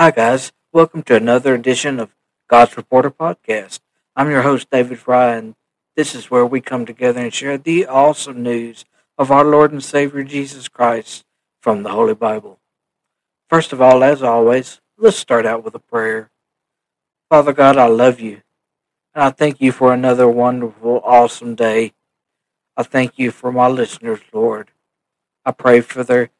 Hi, guys. Welcome to another edition of God's Reporter Podcast. I'm your host, David Fry, and this is where we come together and share the awesome news of our Lord and Savior Jesus Christ from the Holy Bible. First of all, as always, let's start out with a prayer. Father God, I love you, and I thank you for another wonderful, awesome day. I thank you for my listeners, Lord. I pray for their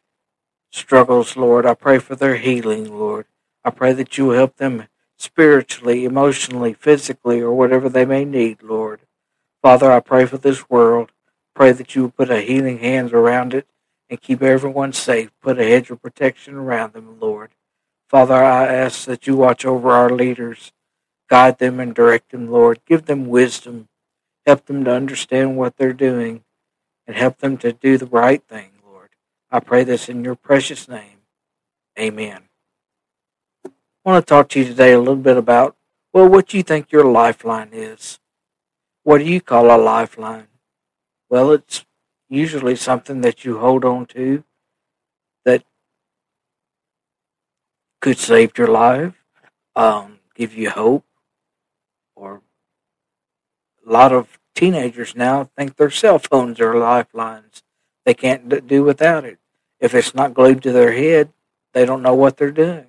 struggles, Lord. I pray for their healing, Lord. I pray that you will help them spiritually, emotionally, physically, or whatever they may need, Lord. Father, I pray for this world. Pray that you will put a healing hands around it and keep everyone safe. Put a hedge of protection around them, Lord. Father, I ask that you watch over our leaders, guide them and direct them, Lord. Give them wisdom. Help them to understand what they're doing and help them to do the right thing, Lord. I pray this in your precious name. Amen. I want to talk to you today a little bit about, well, what you think your lifeline is. What do you call a lifeline? Well, it's usually something that you hold on to that could save your life, um, give you hope, or a lot of teenagers now think their cell phones are lifelines. They can't do without it. If it's not glued to their head, they don't know what they're doing.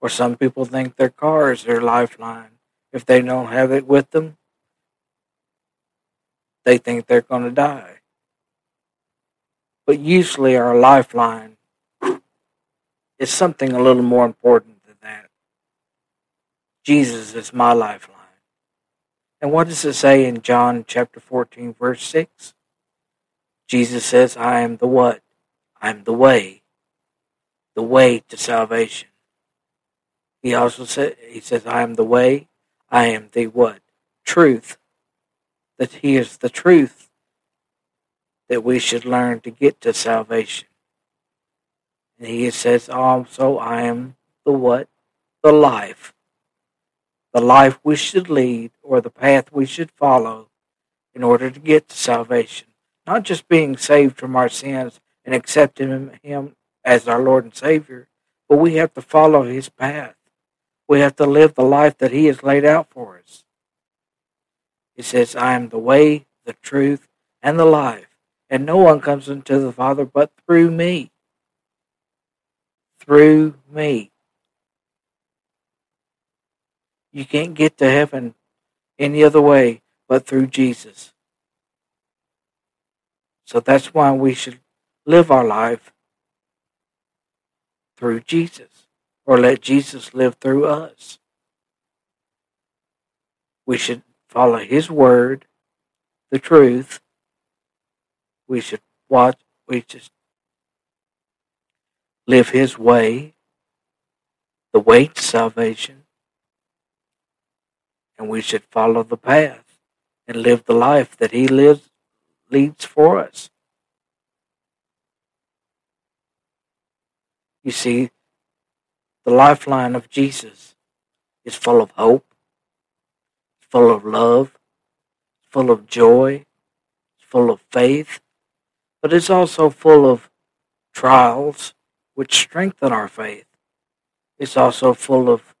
Or some people think their car is their lifeline. If they don't have it with them, they think they're going to die. But usually our lifeline is something a little more important than that. Jesus is my lifeline. And what does it say in John chapter 14, verse 6? Jesus says, I am the what? I am the way, the way to salvation. He also said, he says, I am the way, I am the what? Truth. That he is the truth that we should learn to get to salvation. And he says also, I am the what? The life. The life we should lead or the path we should follow in order to get to salvation. Not just being saved from our sins and accepting him as our Lord and Savior, but we have to follow his path. We have to live the life that He has laid out for us. He says, I am the way, the truth, and the life, and no one comes unto the Father but through me. Through me. You can't get to heaven any other way but through Jesus. So that's why we should live our life through Jesus or let Jesus live through us. We should follow His word, the truth. We should watch, we just live His way, the way to salvation. And we should follow the path and live the life that He lives, leads for us. You see, the lifeline of Jesus is full of hope, full of love, full of joy, full of faith, but it's also full of trials which strengthen our faith. It's also full of,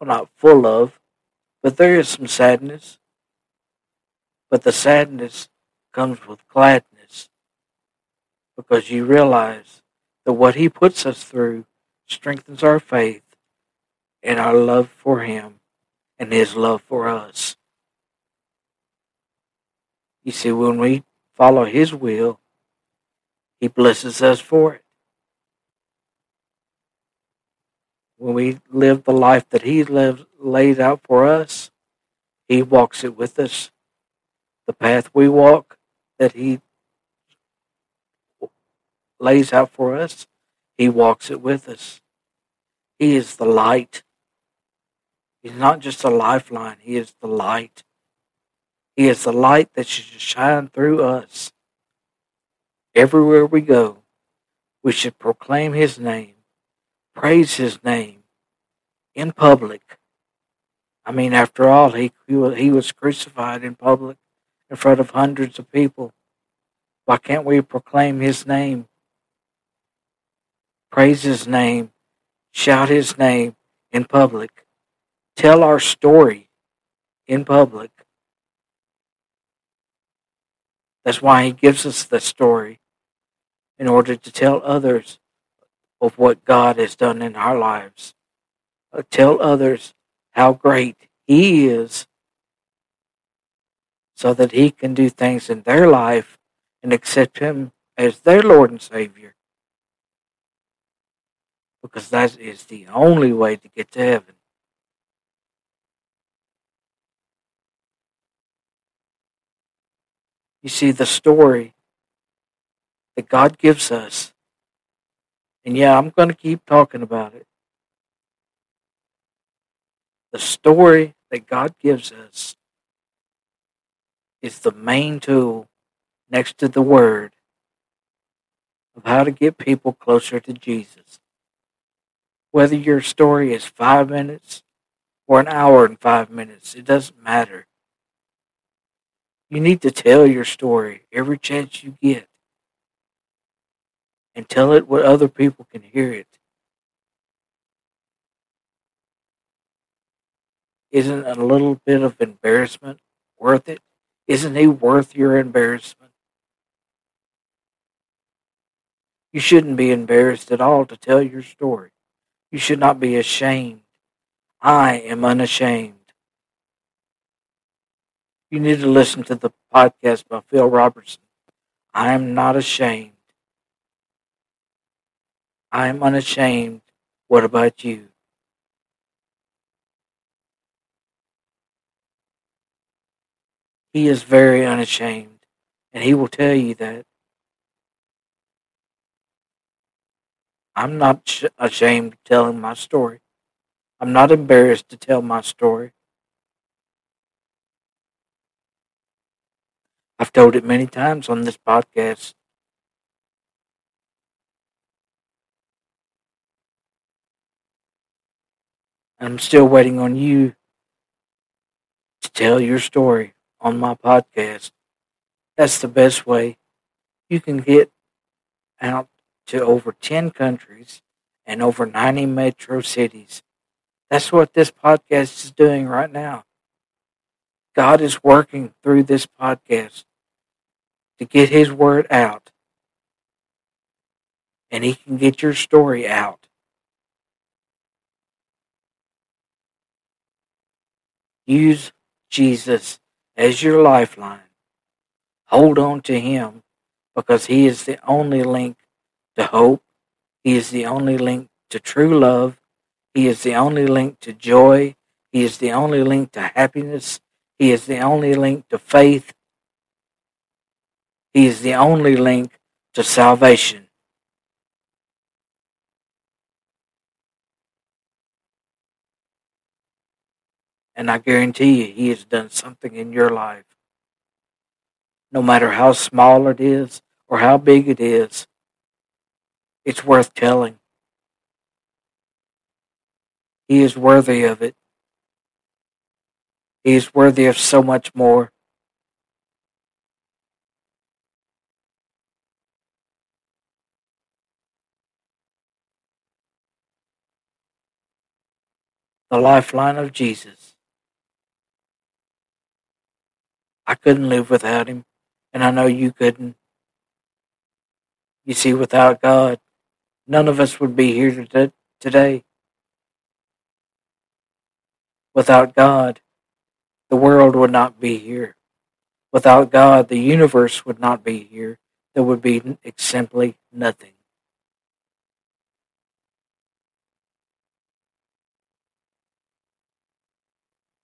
well, not full of, but there is some sadness. But the sadness comes with gladness because you realize that what He puts us through strengthens our faith and our love for Him and His love for us. You see, when we follow His will, He blesses us for it. When we live the life that He lived, laid out for us, He walks it with us. The path we walk that He lays out for us, he walks it with us. He is the light. He's not just a lifeline, He is the light. He is the light that should shine through us. Everywhere we go, we should proclaim His name, praise His name in public. I mean, after all, he, he was crucified in public in front of hundreds of people. Why can't we proclaim His name praise his name, shout his name in public, tell our story in public. That's why he gives us the story in order to tell others of what God has done in our lives. Uh, tell others how great he is so that he can do things in their life and accept him as their Lord and Savior. Because that is the only way to get to heaven. You see, the story that God gives us, and yeah, I'm going to keep talking about it. The story that God gives us is the main tool next to the Word of how to get people closer to Jesus. Whether your story is five minutes or an hour and five minutes, it doesn't matter. You need to tell your story every chance you get and tell it where other people can hear it. Isn't a little bit of embarrassment worth it? Isn't he worth your embarrassment? You shouldn't be embarrassed at all to tell your story. You should not be ashamed. I am unashamed. You need to listen to the podcast by Phil Robertson. I am not ashamed. I am unashamed. What about you? He is very unashamed, and he will tell you that. I'm not sh- ashamed of telling my story. I'm not embarrassed to tell my story. I've told it many times on this podcast. I'm still waiting on you to tell your story on my podcast. That's the best way you can get out to over 10 countries and over 90 metro cities. That's what this podcast is doing right now. God is working through this podcast to get his word out. And he can get your story out. Use Jesus as your lifeline. Hold on to him because he is the only link to hope. He is the only link to true love. He is the only link to joy. He is the only link to happiness. He is the only link to faith. He is the only link to salvation. And I guarantee you, He has done something in your life. No matter how small it is or how big it is, it's worth telling. He is worthy of it. He is worthy of so much more. The lifeline of Jesus. I couldn't live without him, and I know you couldn't. You see, without God, none of us would be here today. Without God, the world would not be here. Without God, the universe would not be here. There would be simply nothing.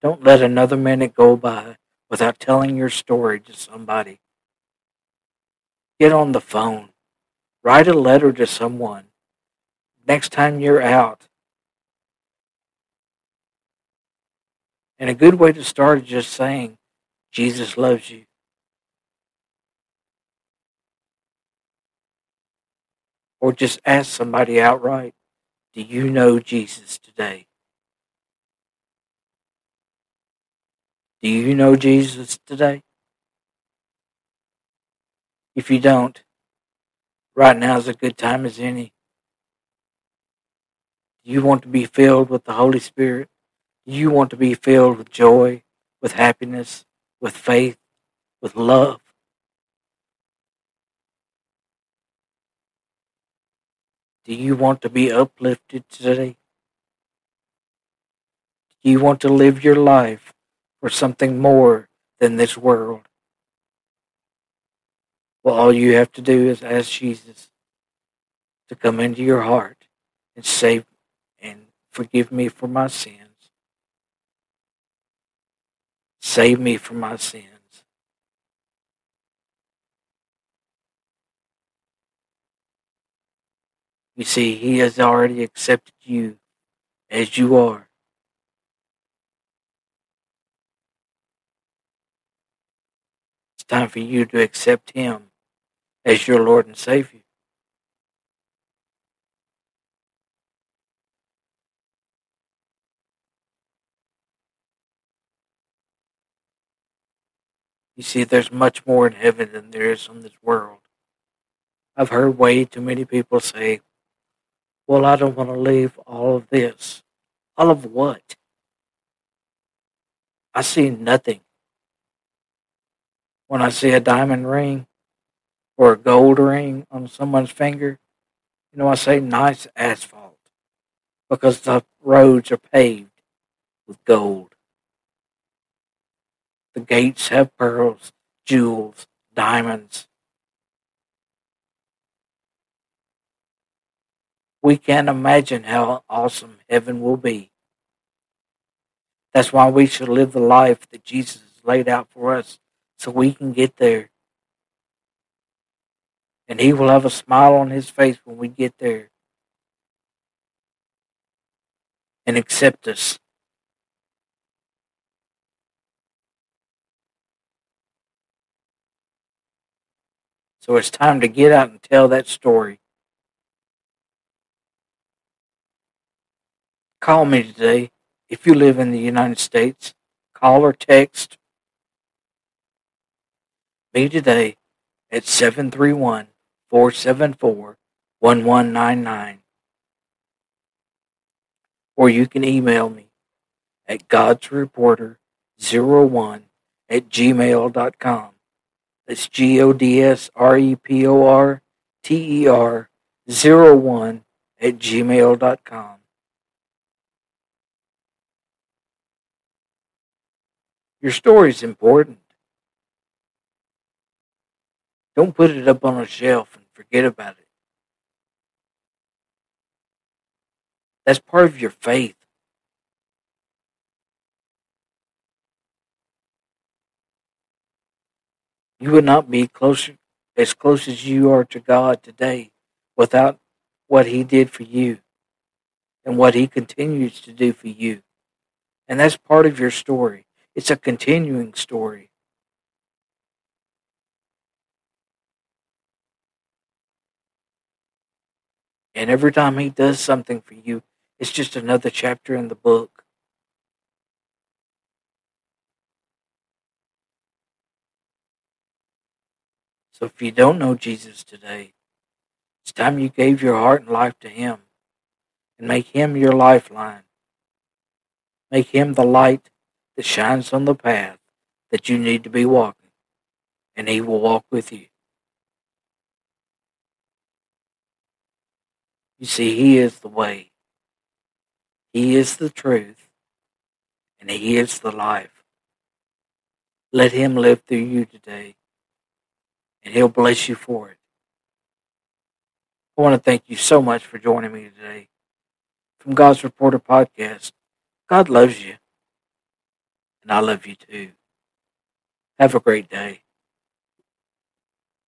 Don't let another minute go by without telling your story to somebody. Get on the phone. Write a letter to someone. Next time you're out. And a good way to start is just saying, Jesus loves you. Or just ask somebody outright, do you know Jesus today? Do you know Jesus today? If you don't, right now is a good time as any you want to be filled with the Holy Spirit? Do you want to be filled with joy, with happiness, with faith, with love? Do you want to be uplifted today? Do you want to live your life for something more than this world? Well, all you have to do is ask Jesus to come into your heart and save forgive me for my sins. Save me from my sins. You see, He has already accepted you as you are. It's time for you to accept Him as your Lord and Savior. You see, there's much more in heaven than there is in this world. I've heard way too many people say, well, I don't want to leave all of this. All of what? I see nothing. When I see a diamond ring or a gold ring on someone's finger, you know, I say nice asphalt because the roads are paved with gold. The gates have pearls, jewels, diamonds. We can't imagine how awesome heaven will be. That's why we should live the life that Jesus laid out for us so we can get there. And he will have a smile on his face when we get there and accept us. So it's time to get out and tell that story. Call me today if you live in the United States. Call or text me today at 731 474 1199. Or you can email me at godsreporter01 at gmail.com. That's G O D S R E P O R T E R 01 at gmail.com. Your story is important. Don't put it up on a shelf and forget about it. That's part of your faith. You would not be closer as close as you are to God today without what he did for you and what he continues to do for you. And that's part of your story. It's a continuing story. And every time he does something for you, it's just another chapter in the book. So if you don't know Jesus today, it's time you gave your heart and life to him and make him your lifeline. Make him the light that shines on the path that you need to be walking, and He will walk with you. You see, He is the way, He is the truth, and He is the life. Let Him live through you today, and He'll bless you for it. I want to thank you so much for joining me today. From God's Reporter Podcast, God loves you and I love you too. Have a great day.